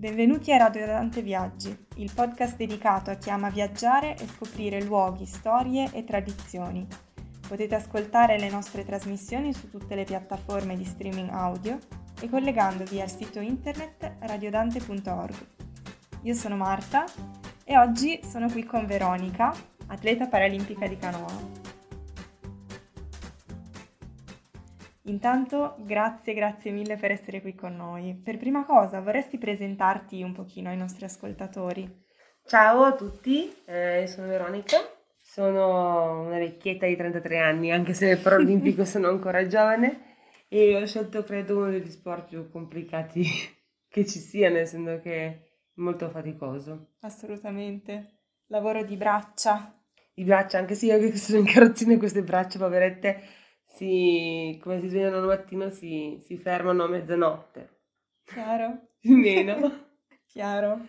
Benvenuti a Radio Dante Viaggi, il podcast dedicato a chi ama viaggiare e scoprire luoghi, storie e tradizioni. Potete ascoltare le nostre trasmissioni su tutte le piattaforme di streaming audio e collegandovi al sito internet radiodante.org. Io sono Marta e oggi sono qui con Veronica, atleta paralimpica di canoa. Intanto grazie, grazie mille per essere qui con noi. Per prima cosa vorresti presentarti un pochino ai nostri ascoltatori? Ciao a tutti, eh, sono Veronica, sono una vecchietta di 33 anni, anche se nel Paralimpico sono ancora giovane e ho scelto credo uno degli sport più complicati che ci siano, essendo che è molto faticoso. Assolutamente. Lavoro di braccia. Di braccia, anche se io che sono in carrozzina queste braccia poverette si, come si svegliano al mattino si, si fermano a mezzanotte. Chiaro? Meno. Chiaro.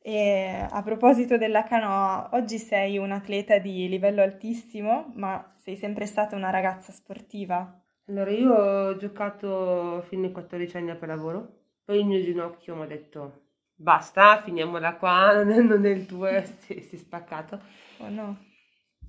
E a proposito della canoa, oggi sei un atleta di livello altissimo, ma sei sempre stata una ragazza sportiva? Allora, io ho giocato fino ai 14 anni per lavoro, poi il mio ginocchio mi ha detto basta, finiamola qua, non è il tuo, si, si è spaccato. Oh no.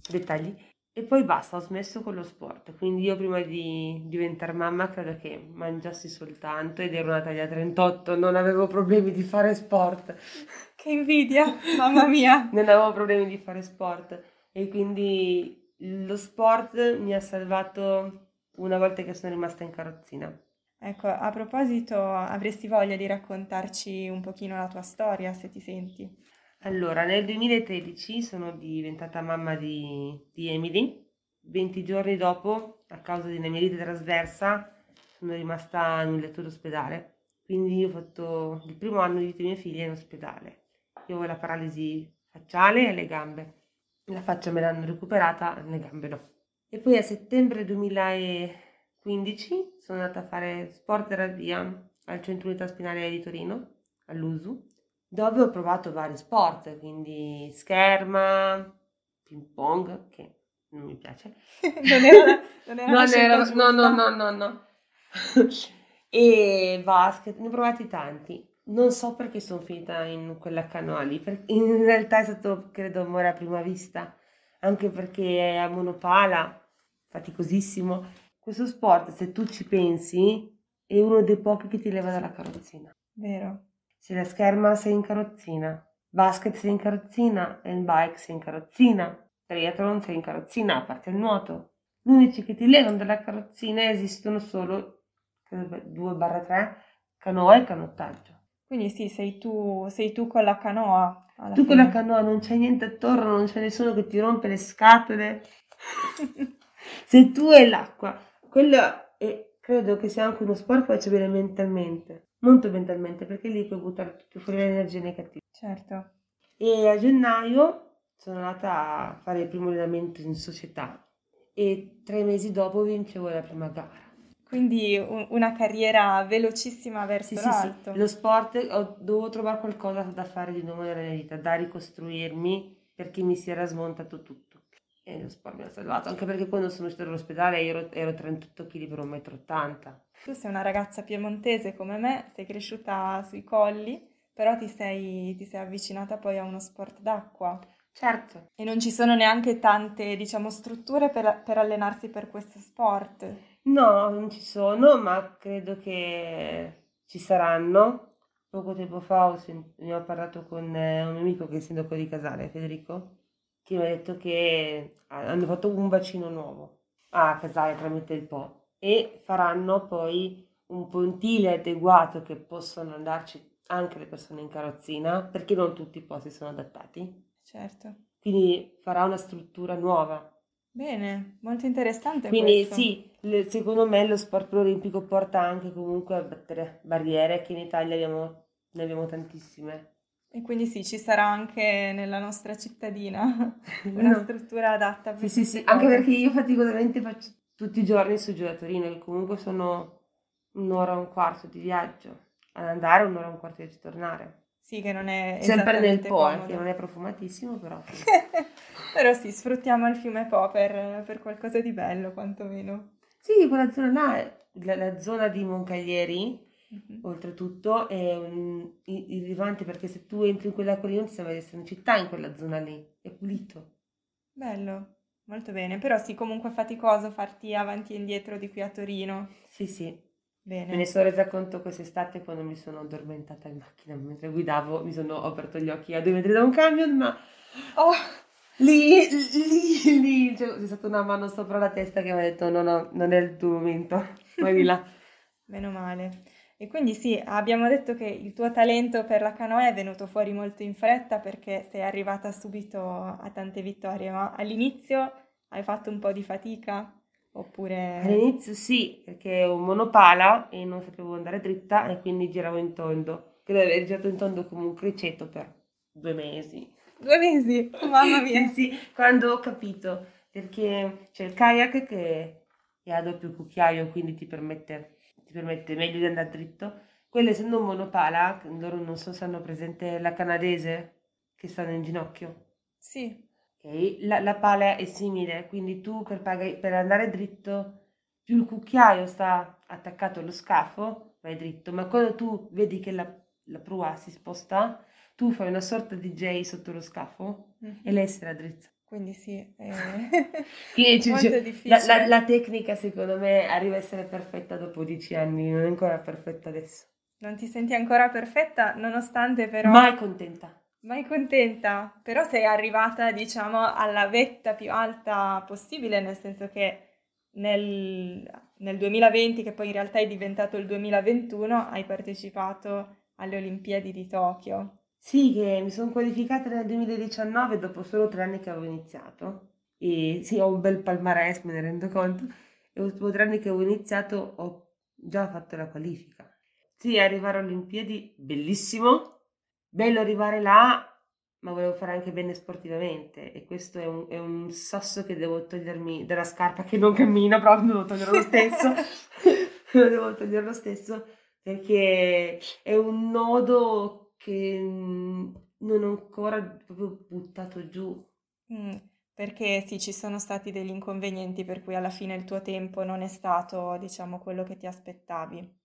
Dettagli. E poi basta, ho smesso con lo sport, quindi io prima di diventare mamma credo che mangiassi soltanto ed ero una taglia 38, non avevo problemi di fare sport. Che invidia, mamma mia! non avevo problemi di fare sport e quindi lo sport mi ha salvato una volta che sono rimasta in carrozzina. Ecco, a proposito, avresti voglia di raccontarci un pochino la tua storia, se ti senti? Allora, nel 2013 sono diventata mamma di, di Emily. 20 giorni dopo, a causa di una mia lite trasversa, sono rimasta in un letto d'ospedale. Quindi ho fatto il primo anno di vita di mia figlia in ospedale. Io ho la paralisi facciale e le gambe. La faccia me l'hanno recuperata, le gambe no. E poi a settembre 2015 sono andata a fare sport terapia al centro unità spinale di Torino, all'USU, dove ho provato vari sport, quindi scherma, ping pong, che non mi piace. non era, non era, non era no, no, no, no, no. e basket, ne ho provati tanti. Non so perché sono finita in quella canoa lì, in realtà è stato, credo, amore a prima vista, anche perché è a monopala, faticosissimo. Questo sport, se tu ci pensi, è uno dei pochi che ti leva dalla carrozzina. Vero. Se la scherma sei in carrozzina, basket sei in carrozzina, handbike sei in carrozzina, triathlon sei in carrozzina, a parte il nuoto. Gli unici che ti levano dalla carrozzina esistono solo 2-3 canoa e canottaggio. Quindi sì, sei tu, sei tu con la canoa. Tu fine. con la canoa non c'è niente attorno, non c'è nessuno che ti rompe le scatole. sei tu e l'acqua. Quello è, credo che sia anche uno sport che faccia bene mentalmente molto mentalmente perché lì puoi buttare tutte fuori le energie negative. Certo. E a gennaio sono andata a fare il primo allenamento in società e tre mesi dopo vincevo la prima gara. Quindi una carriera velocissima verso sì, l'alto. Sì, sì. Lo sport, ho, dovevo trovare qualcosa da fare di nuovo nella mia vita, da ricostruirmi perché mi si era smontato tutto. E lo sport mi ha salvato, anche perché quando sono uscita dall'ospedale ero, ero 38 kg per 1,80 m. Tu sei una ragazza piemontese come me, sei cresciuta sui colli, però ti sei, ti sei avvicinata poi a uno sport d'acqua. Certo. E non ci sono neanche tante, diciamo, strutture per, per allenarsi per questo sport. No, non ci sono, ma credo che ci saranno. Poco tempo fa ho, sent- ne ho parlato con eh, un amico che è il sindaco di Casale, Federico, che mi ha detto che hanno fatto un bacino nuovo a Casale tramite il Po e faranno poi un pontile adeguato che possono andarci anche le persone in carrozzina perché non tutti i posti sono adattati. Certo. Quindi farà una struttura nuova. Bene, molto interessante. Quindi questo. sì, le, secondo me lo sport olimpico porta anche comunque a battere barriere che in Italia abbiamo, ne abbiamo tantissime. E quindi sì, ci sarà anche nella nostra cittadina una no. struttura adatta per Sì, sì, sì, anche perché io faticosamente faccio tutti i giorni su giù da Torino, che comunque sono un'ora e un quarto di viaggio. Ad andare un'ora e un quarto di tornare. Sì, che non è Sempre nel Po, eh, che non è profumatissimo, però. Sì. però sì, sfruttiamo il fiume Po per, per, qualcosa di bello, quantomeno. Sì, quella zona là, la, la zona di Moncaglieri, Mm-hmm. Oltretutto è un, irrilevante perché se tu entri in quella collina ti sembra di essere in città in quella zona lì, è pulito. Bello, molto bene, però sì, comunque faticoso farti avanti e indietro di qui a Torino. Sì, sì. Bene. Me ne sono resa conto quest'estate quando mi sono addormentata in macchina mentre guidavo, mi sono ho aperto gli occhi a due metri da un camion, ma oh, lì, lì, lì, cioè, c'è stata una mano sopra la testa che mi ha detto no, no, non è il tuo momento, vai di là. Meno male. E quindi sì, abbiamo detto che il tuo talento per la canoa è venuto fuori molto in fretta perché sei arrivata subito a tante vittorie, ma all'inizio hai fatto un po' di fatica? Oppure... All'inizio sì, perché ho un monopala e non sapevo andare dritta e quindi giravo in tondo. Credo di aver girato in tondo come un criceto per due mesi. Due mesi? Mamma mia! sì, quando ho capito, perché c'è il kayak che è a doppio cucchiaio, quindi ti permette, ti permette meglio di andare dritto. Quello essendo un monopala, loro non so se hanno presente la canadese che stanno in ginocchio. Sì. Okay? La, la, pala è simile, quindi tu per, pag- per, andare dritto, più il cucchiaio sta attaccato allo scafo, vai dritto, ma quando tu vedi che la, la prua si sposta, tu fai una sorta di J sotto lo scafo mm-hmm. e lei si raddrizza. Quindi sì, è Quindi, molto difficile. La, la, la, tecnica secondo me arriva a essere perfetta dopo dieci anni, non è ancora perfetta adesso. Non ti senti ancora perfetta, nonostante però... Mai contenta. Mai contenta, però sei arrivata, diciamo, alla vetta più alta possibile, nel senso che nel, nel 2020, che poi in realtà è diventato il 2021, hai partecipato alle Olimpiadi di Tokyo. Sì, che mi sono qualificata nel 2019 dopo solo tre anni che avevo iniziato. E sì, ho un bel palmarès, me ne rendo conto. E dopo tre anni che avevo iniziato ho già fatto la qualifica. Sì, arrivare alle Olimpiadi, bellissimo, bello arrivare là, ma volevo fare anche bene sportivamente e questo è un, è un sasso che devo togliermi dalla scarpa che non cammina, però devo togliere lo stesso, devo togliere lo stesso perché è un nodo che non ho ancora proprio buttato giù. Mm, perché sì, ci sono stati degli inconvenienti per cui alla fine il tuo tempo non è stato, diciamo, quello che ti aspettavi.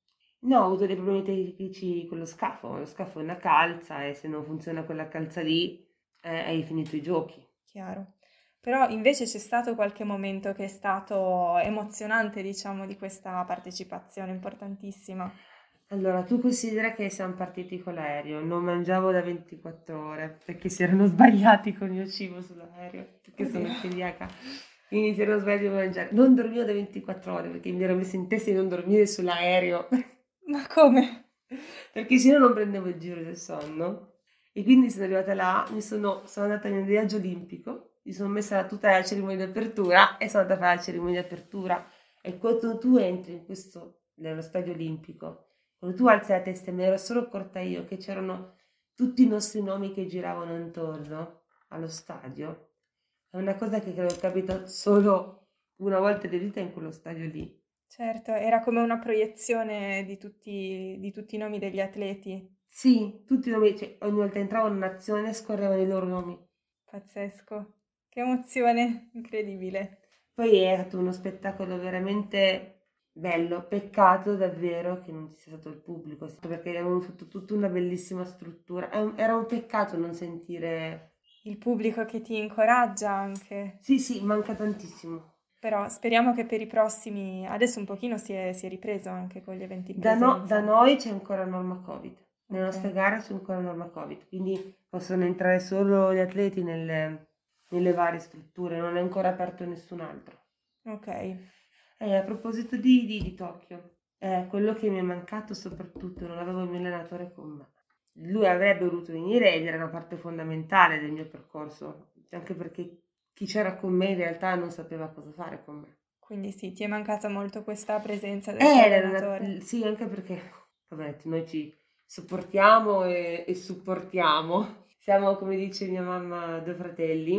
No, ho avuto dei problemi tecnici con lo scafo. Lo scafo è una calza e se non funziona quella calza lì, eh, hai finito i giochi. Chiaro. Però invece c'è stato qualche momento che è stato emozionante, diciamo, di questa partecipazione importantissima. Allora, tu considera che siamo partiti con l'aereo, non mangiavo da 24 ore perché si erano sbagliati con il mio cibo sull'aereo, perché sono celiaca. Quindi si erano sbagliati a mangiare. Non dormivo da 24 ore perché mi ero messo in testa di non dormire sull'aereo Ma come? Perché se no non prendevo il giro del sonno. E quindi sono arrivata là, mi sono, sono andata nel viaggio olimpico, mi sono messa la tuta alla cerimonia di apertura e sono andata a fare la cerimonia di apertura. E quando tu entri in questo, nello stadio olimpico, quando tu alzi la testa, mi ero solo accorta io che c'erano tutti i nostri nomi che giravano intorno allo stadio. È una cosa che credo capita solo una volta di vita in quello stadio lì. Certo, era come una proiezione di tutti, di tutti i nomi degli atleti. Sì, tutti i nomi, cioè ogni volta entravo in un'azione scorrevano i loro nomi. Pazzesco, che emozione incredibile. Poi è stato uno spettacolo veramente bello, peccato davvero che non ci sia stato il pubblico, perché avevamo fatto tutta una bellissima struttura. Era un peccato non sentire... Il pubblico che ti incoraggia anche. Sì, sì, manca tantissimo. Però speriamo che per i prossimi, adesso un pochino si è, si è ripreso anche con gli eventi da, no, da, noi c'è ancora norma Covid, nelle okay. nostre gare c'è ancora norma Covid, quindi possono entrare solo gli atleti nelle, nelle varie strutture, non è ancora aperto nessun altro. Ok. Eh, a proposito di, di, di Tokyo, eh, quello che mi è mancato soprattutto, non avevo il mio allenatore con me. Lui avrebbe voluto venire ed era una parte fondamentale del mio percorso, anche perché chi c'era con me in realtà non sapeva cosa fare con me. Quindi sì, ti è mancata molto questa presenza del eh, allenatore. Sì, anche perché, vabbè, noi ci sopportiamo e, e supportiamo. Siamo, come dice mia mamma, due fratelli,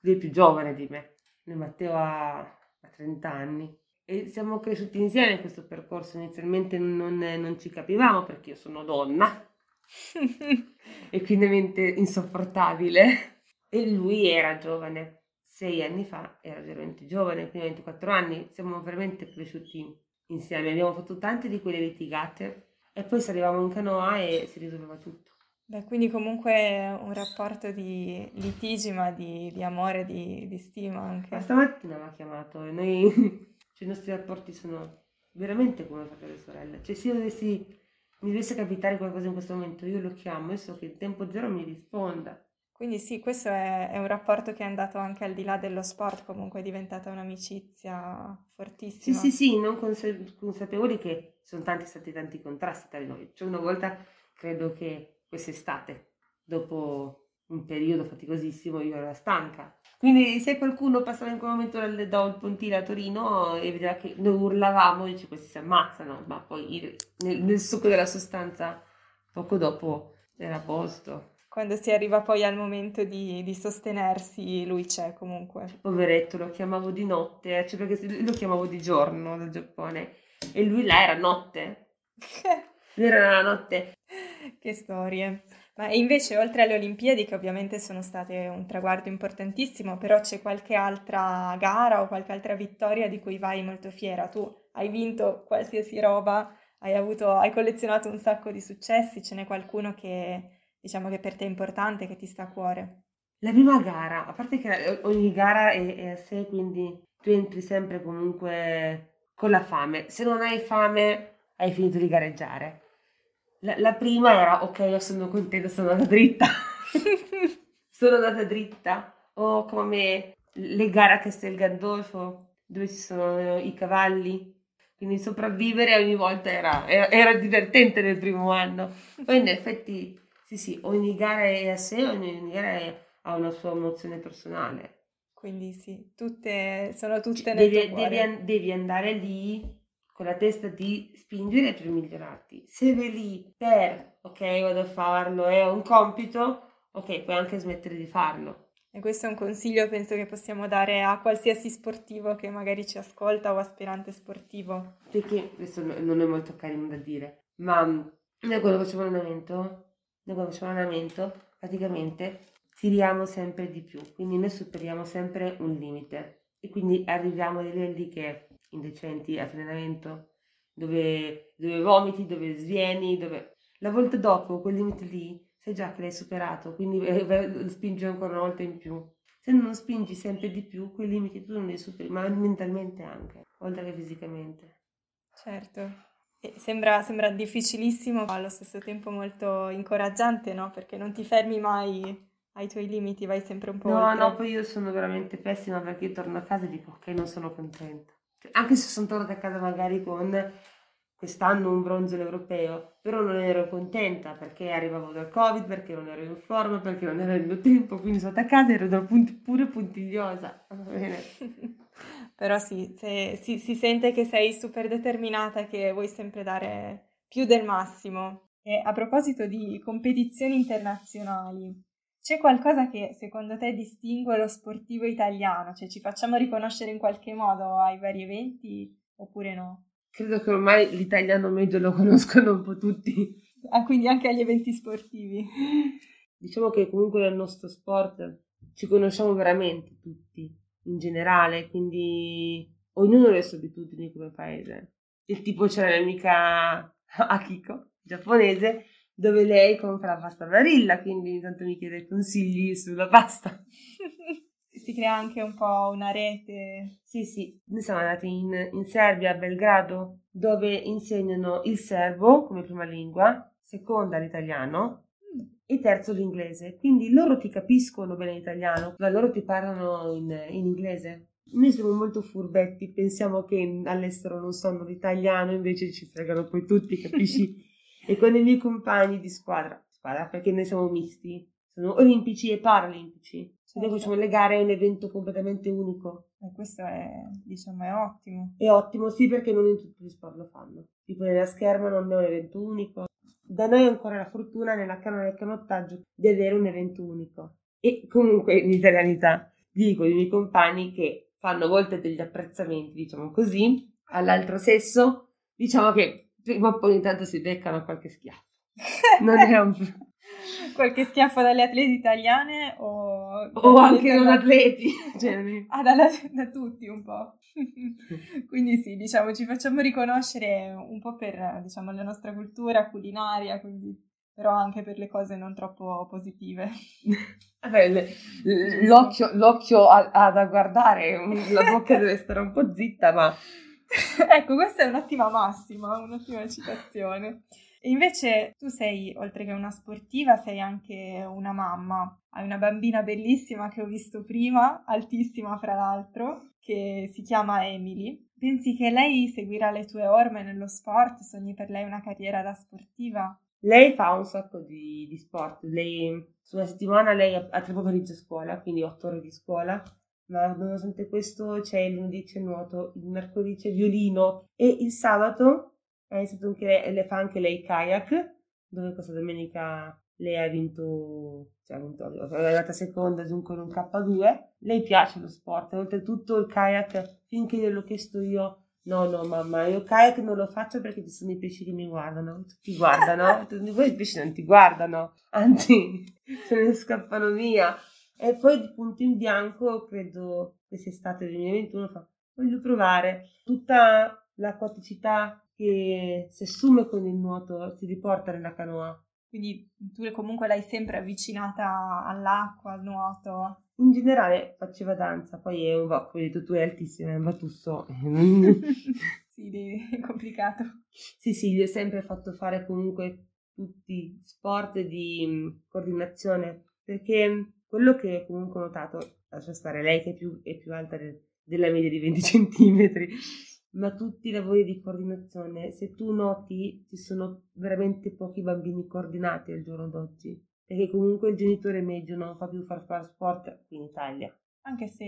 lui è più giovane di me, noi Matteo ha, ha 30 anni e siamo cresciuti insieme in questo percorso. Inizialmente non, non ci capivamo perché io sono donna e quindi insopportabile e lui era giovane sei anni fa ero veramente giovane, quindi 24 anni, siamo veramente cresciuti insieme, abbiamo fatto tante di quelle litigate, e poi si arrivava in canoa e si risolveva tutto. Beh, quindi comunque un rapporto di litigi, ma di, di amore, di, di stima anche. Ma stamattina mi ha chiamato e noi, cioè, i nostri rapporti sono veramente come fratello e sorella. Cioè se io dovessi, mi dovesse capitare qualcosa in questo momento, io lo chiamo e so che il tempo zero mi risponda. Quindi sì, questo è, è un rapporto che è andato anche al di là dello sport, comunque è diventata un'amicizia fortissima. Sì, sì, sì, non consa- consapevoli che sono tanti stati tanti contrasti tra di noi. Cioè una volta credo che quest'estate, dopo un periodo faticosissimo, io ero stanca. Quindi se qualcuno passava in quel momento dal, dal pontile a Torino e vedeva che noi urlavamo, dice questi si ammazzano, ma poi nel, nel succo della sostanza poco dopo era a posto. Quando si arriva poi al momento di, di sostenersi, lui c'è comunque. Poveretto, lo chiamavo di notte, cioè perché lo chiamavo di giorno dal Giappone e lui là era notte. era la notte. Che storie. Ma invece, oltre alle Olimpiadi, che ovviamente sono state un traguardo importantissimo, però c'è qualche altra gara o qualche altra vittoria di cui vai molto fiera. Tu hai vinto qualsiasi roba, hai, avuto, hai collezionato un sacco di successi, ce n'è qualcuno che diciamo che per te è importante, che ti sta a cuore? La prima gara, a parte che ogni gara è, è a sé, quindi tu entri sempre comunque con la fame. Se non hai fame, hai finito di gareggiare. La, la prima era, ok, io sono contenta, sono andata dritta. sono andata dritta. O come le gare a Castel Gandolfo, dove ci sono i cavalli. Quindi sopravvivere ogni volta era, era, era divertente nel primo anno. Poi in effetti, sì sì, ogni gara è a sé, ogni gara è, ha una sua emozione personale. Quindi sì, tutte, sono tutte nel devi, devi, devi andare lì con la testa di spingere per migliorarti. Se vai lì per, ok, vado a farlo, è un compito, ok, puoi anche smettere di farlo. E questo è un consiglio penso che possiamo dare a qualsiasi sportivo che magari ci ascolta o aspirante sportivo. Perché questo non è molto carino da dire, ma noi quando facciamo allenamento, noi quando facciamo allenamento, praticamente tiriamo sempre di più, quindi noi superiamo sempre un limite e quindi arriviamo a livelli che indecenti a allenamento, dove, dove vomiti, dove svieni, dove... La volta dopo, quel limite lì, sai già che l'hai superato, quindi eh, spingi ancora una volta in più. Se non spingi sempre di più, quei limiti tu non li superi, ma mentalmente anche, oltre che fisicamente. Certo. Sembra, sembra, difficilissimo, ma allo stesso tempo molto incoraggiante, no? Perché non ti fermi mai ai tuoi limiti, vai sempre un po' No, oltre. no, poi io sono veramente pessima perché io torno a casa e dico ok, non sono contenta anche se sono tornata a casa magari con quest'anno un bronzo europeo, però non ero contenta perché arrivavo dal Covid, perché non ero in forma, perché non era il mio tempo, quindi sono a casa e ero pure puntigliosa. però sì, se, si, si sente che sei super determinata, che vuoi sempre dare più del massimo. E a proposito di competizioni internazionali, c'è qualcosa che secondo te distingue lo sportivo italiano? Cioè ci facciamo riconoscere in qualche modo ai vari eventi oppure no? Credo che ormai l'italiano medio lo conoscono un po' tutti. Ah, quindi anche agli eventi sportivi. Diciamo che comunque nel nostro sport ci conosciamo veramente tutti, in generale, quindi ognuno ha le sue abitudini come paese. Il tipo c'è la mia amica Akiko, giapponese, dove lei compra la pasta Barilla, quindi intanto mi chiede consigli sulla pasta. si crea anche un po' una rete. Sì, sì, noi siamo andati in, in Serbia, a Belgrado, dove insegnano il serbo come prima lingua, seconda l'italiano mm. e terzo l'inglese. Quindi loro ti capiscono bene l'italiano, ma loro ti parlano in, in inglese. Noi siamo molto furbetti, pensiamo che all'estero non sanno l'italiano, invece ci fregano poi tutti, capisci? e con i miei compagni di squadra, squadra perché noi siamo misti, sono olimpici e paralimpici. Se noi facciamo le gare è un evento completamente unico. E questo è, diciamo, è ottimo. È ottimo, sì, perché non in tutti gli sport lo fanno. Tipo nella scherma non è un evento unico. Da noi ancora la fortuna nella canna del canottaggio di avere un evento unico. E comunque in italianità dico ai miei compagni che fanno a volte degli apprezzamenti, diciamo così, all'altro sesso, diciamo che prima o poi ogni tanto si beccano qualche schiaffo. Non è un... Qualche schiaffo dalle atleti italiane o, o anche non atleti? Cioè, ah, dalla, da tutti un po'. quindi sì, diciamo, ci facciamo riconoscere un po' per diciamo, la nostra cultura culinaria, quindi, però anche per le cose non troppo positive. Vabbè, l'occhio, l'occhio a, a, da guardare, la bocca deve stare un po' zitta, ma... ecco, questa è un'ottima massima, un'ottima citazione. E invece tu sei, oltre che una sportiva, sei anche una mamma. Hai una bambina bellissima che ho visto prima, altissima fra l'altro, che si chiama Emily. Pensi che lei seguirà le tue orme nello sport? Sogni per lei una carriera da sportiva? Lei fa un sacco di, di sport. Lei, su una settimana lei ha, tre pomeriggi a scuola, quindi otto ore di scuola. Nonostante questo c'è lunedì c'è nuoto, il mercoledì c'è violino e il sabato ha iniziato anche lei, le fa anche lei kayak, dove questa domenica lei ha vinto, cioè ha vinto, è arrivata seconda con un K2. Lei piace lo sport, oltretutto il kayak, finché gliel'ho chiesto io, no, no, mamma, io kayak non lo faccio perché ci sono i pesci che mi guardano, tutti guardano, poi i pesci non ti guardano, anzi, se ne scappano via. E poi di punto in bianco, credo quest'estate del 2021, fa, voglio provare tutta l'acquaticità che si assume con il nuoto, si riporta nella canoa. Quindi tu comunque l'hai sempre avvicinata all'acqua, al nuoto? In generale faceva danza, poi è un po', come hai detto tu, è altissima, è un batusso. sì, è complicato. Sì, sì, gli ho sempre fatto fare comunque tutti sport di mm, coordinazione, perché quello che comunque ho notato, lascia stare lei che è più, è più alta de, della media di 20 centimetri, ma tutti i lavori di coordinazione, se tu noti, ci sono veramente pochi bambini coordinati al giorno d'oggi, perché comunque il genitore medio non fa più far fare sport qui in Italia. Anche se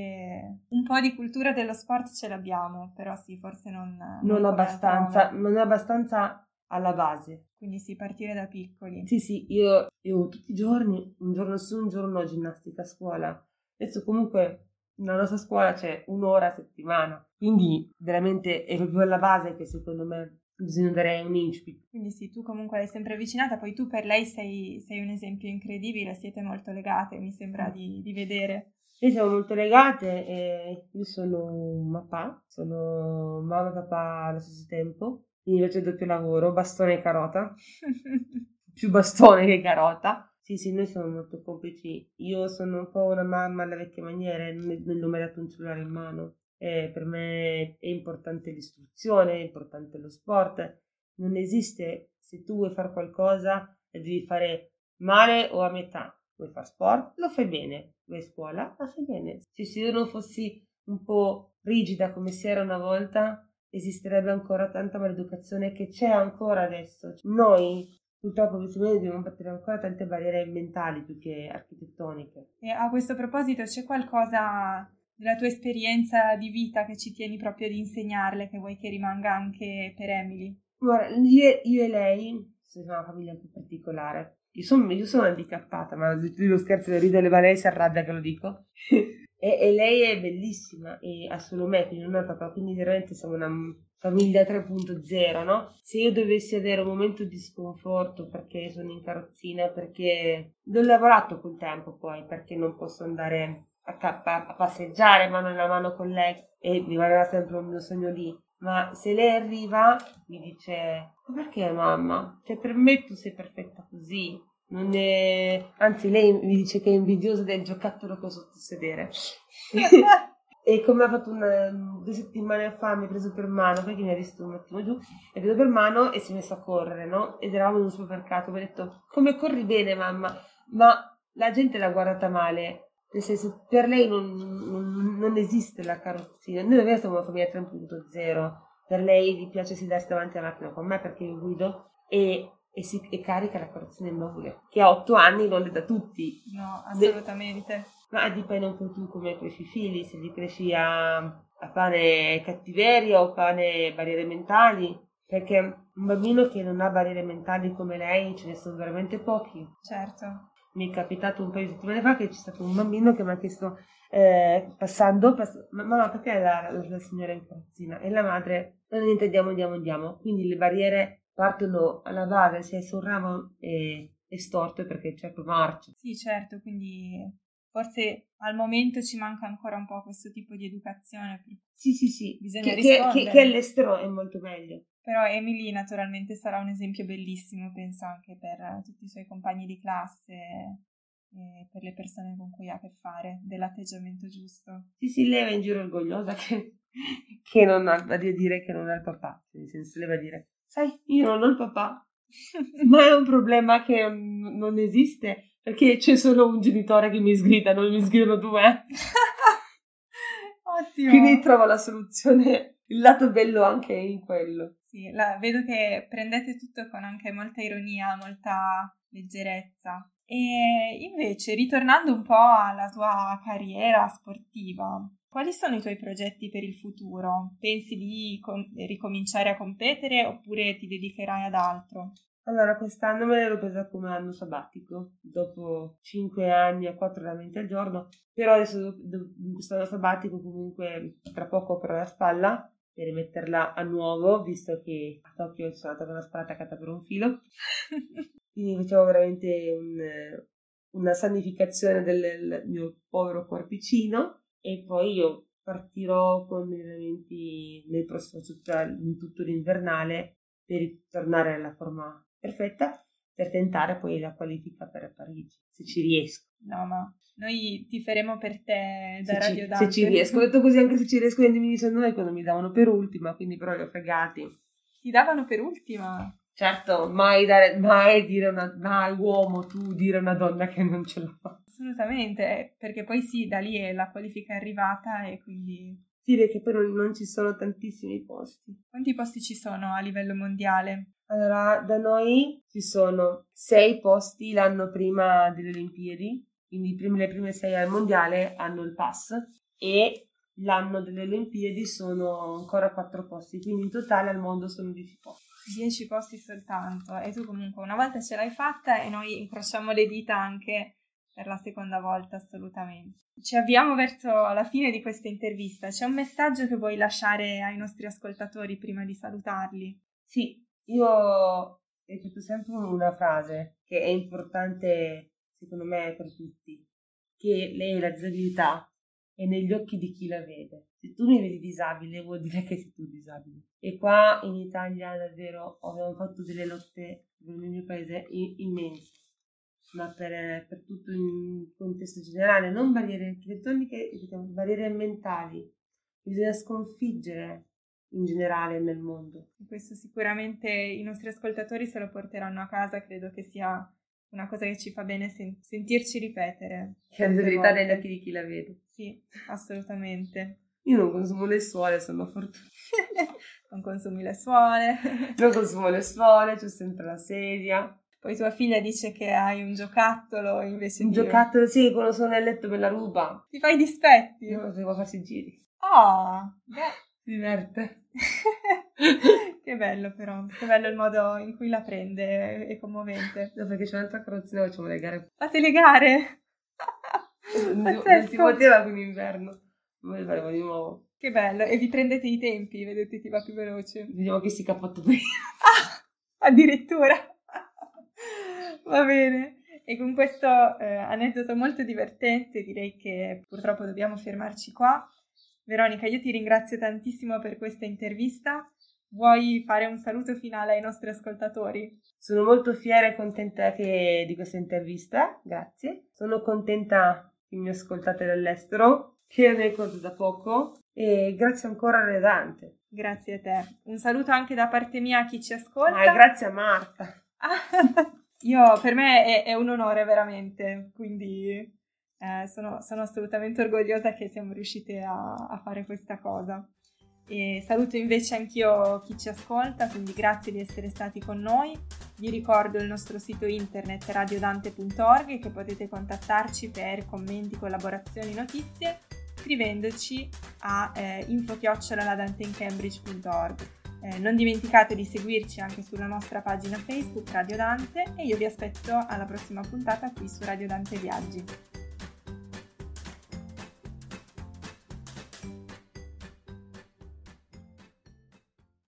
un po' di cultura dello sport ce l'abbiamo, però sì, forse non... Non, non abbastanza, non abbastanza alla base. Quindi sì, partire da piccoli. Sì, sì, io, io tutti i giorni, un giorno su, un giorno no, ginnastica a scuola. Adesso comunque nella nostra scuola c'è un'ora a settimana, quindi veramente è proprio alla base che secondo me bisogna dare un incipit. Quindi sì, tu comunque l'hai sempre avvicinata, poi tu per lei sei, sei un esempio incredibile, siete molto legate, mi sembra di, di vedere. Noi siamo molto legate e io sono un papà, sono mamma e papà allo stesso tempo, il doppio lavoro, bastone e carota, più bastone che carota. Sì, sì, noi siamo molto complici. Io sono un po' una mamma alla vecchia maniera non, non ho mai dato un cellulare in mano. E per me è importante l'istruzione, è importante lo sport. Non esiste se tu vuoi fare qualcosa e devi fare male o a metà. Vuoi fare sport? Lo fai bene. Vuoi scuola? Lo fai bene. Cioè, se io non fossi un po' rigida come si era una volta, esisterebbe ancora tanta maleducazione che c'è ancora adesso. Noi Purtroppo questi mesi dobbiamo battere ancora tante barriere mentali più che architettoniche. E a questo proposito c'è qualcosa della tua esperienza di vita che ci tieni proprio ad insegnarle, che vuoi che rimanga anche per Emily? Guarda, io, io e lei siamo una famiglia un po' particolare. Io sono, io sono handicappata, ma lo scherzo da ridere, ma lei si arrabbia che lo dico. e, e, lei è bellissima e ha solo me, quindi non è papà, quindi veramente siamo una famiglia 3.0, no? Se io dovessi avere un momento di sconforto perché sono in carrozzina, perché l'ho lavorato col tempo poi, perché non posso andare a, cappa, a passeggiare mano nella mano con lei e rimarrà sempre un mio sogno lì. Ma se lei arriva, mi dice, ma perché mamma? Cioè per me sei perfetta così. Non è... Anzi, lei mi dice che è invidiosa del giocattolo che ho sotto sedere. E come ha fatto una, due settimane fa, mi ha preso per mano, perché mi ha visto un attimo giù, mi ha preso per mano e si è messo a correre, no? Ed eravamo in un supermercato, mi ha detto, come corri bene mamma? Ma la gente l'ha guardata male, nel senso, per lei non, non, non esiste la carrozzina. Noi davvero siamo una famiglia 3.0, per lei gli piace sedersi davanti alla macchina con me perché io guido e e, si, e carica la carrozzina immobile, che a otto anni non è da tutti. No, assolutamente. Ma dipende un po' tu come cresci i figli, se li cresci a, a pane cattiveria o pane barriere mentali, perché un bambino che non ha barriere mentali come lei ce ne sono veramente pochi. Certo. Mi è capitato un paio di settimane fa che c'è stato un bambino che mi ha chiesto, eh, passando, pass- mamma perché la, la, la signora in carrozzina? E la madre, non niente, andiamo, andiamo, andiamo. Quindi le barriere partono alla base, cioè sul ramo e, è storto perché cerco marcio. Sì, certo, quindi forse al momento ci manca ancora un po' questo tipo di educazione. Sì, sì, sì. Bisogna che, che, che all'estero è molto meglio. Però Emily naturalmente sarà un esempio bellissimo, penso anche per tutti i suoi compagni di classe e per le persone con cui ha a che fare, dell'atteggiamento giusto. Sì, sì, lei va in giro orgogliosa che, che non ha da dire che non ha il papà, nel senso lei va a dire, sai, io non ho il papà, ma è un problema che non esiste, perché c'è solo un genitore che mi sgrida, non mi sgridano due. Ottimo! Quindi trovo la soluzione, il lato bello anche in quello. Sì, la, vedo che prendete tutto con anche molta ironia, molta leggerezza. E invece, ritornando un po' alla tua carriera sportiva, quali sono i tuoi progetti per il futuro? Pensi di com- ricominciare a competere oppure ti dedicherai ad altro? Allora, quest'anno me l'ero presa come anno sabbatico, dopo 5 anni a 4 allenamenti al giorno, però adesso in questo anno sabbatico comunque tra poco opero la spalla per rimetterla a nuovo, visto che a Tokyo sono andata con una spalla attaccata per un filo. Quindi facevo veramente un, una sanificazione del mio povero corpicino e poi io partirò con gli allenamenti nel prossimo in tutto l'invernale per ritornare alla forma perfetta per tentare poi la qualifica per Parigi, se ci riesco. No, ma noi ti faremo per te da se Radio ci, Dante. Se ci riesco, ho detto così anche se ci riesco dicono noi quando mi davano per ultima, quindi però li ho fregati. Ti davano per ultima? Certo, mai, dare, mai dire una, mai uomo tu dire a una donna che non ce la fa. Assolutamente, eh, perché poi sì, da lì è la qualifica è arrivata e quindi... Sì, perché però non ci sono tantissimi posti. Quanti posti ci sono a livello mondiale? Allora, da noi ci sono sei posti l'anno prima delle Olimpiadi, quindi le prime sei al mondiale hanno il pass e l'anno delle Olimpiadi sono ancora quattro posti, quindi in totale al mondo sono dieci posti. 10 posti soltanto e tu comunque una volta ce l'hai fatta e noi incrociamo le dita anche per la seconda volta assolutamente. Ci avviamo verso la fine di questa intervista. C'è un messaggio che vuoi lasciare ai nostri ascoltatori prima di salutarli? Sì, io ripeto sempre una frase che è importante secondo me per tutti, che lei la disabilità è negli occhi di chi la vede. Se tu mi vedi disabile vuol dire che sei tu disabile. E qua in Italia davvero abbiamo fatto delle lotte nel mio paese immense, ma per, per tutto il contesto generale, non barriere architettoniche, diciamo, barriere mentali. Bisogna sconfiggere in generale nel mondo. Questo sicuramente i nostri ascoltatori se lo porteranno a casa, credo che sia una cosa che ci fa bene sen- sentirci ripetere. Che la verità negli occhi di chi la vede. Sì, assolutamente. Io non consumo le suole, sono fortunata. non consumi le suole. non consumo le suole, c'ho sempre la sedia. Poi tua figlia dice che hai un giocattolo invece un di... Un giocattolo, sì, quando sono nel letto me la ruba. Ti fai dispetti? Io devo farsi giri. Oh, beh. Si diverte. che bello però, che bello il modo in cui la prende, è commovente. No, perché c'è un'altra carrozzina, facciamo le gare. Fate le gare? non si poteva con l'inverno. Noi faremo di nuovo. Che bello, e vi prendete i tempi, vedete ti va più veloce. Vediamo chi si capotta prima. ah, addirittura. Va bene. E con questo eh, aneddoto molto divertente direi che purtroppo dobbiamo fermarci qua. Veronica, io ti ringrazio tantissimo per questa intervista. Vuoi fare un saluto finale ai nostri ascoltatori? Sono molto fiera e contenta che, di questa intervista, grazie. Sono contenta che mi ascoltate dall'estero, che ne ricordo da poco, e grazie ancora a Redante. Grazie a te. Un saluto anche da parte mia a chi ci ascolta. Ah, grazie a Marta. io, per me è, è, un onore veramente, quindi eh, sono, sono, assolutamente orgogliosa che siamo riuscite a, a fare questa cosa. E saluto invece anch'io chi ci ascolta, quindi grazie di essere stati con noi. Vi ricordo il nostro sito internet radiodante.org che potete contattarci per commenti, collaborazioni, notizie scrivendoci a eh, info-ladanteincambridge.org. Eh, non dimenticate di seguirci anche sulla nostra pagina Facebook Radio Dante e io vi aspetto alla prossima puntata qui su Radio Dante Viaggi.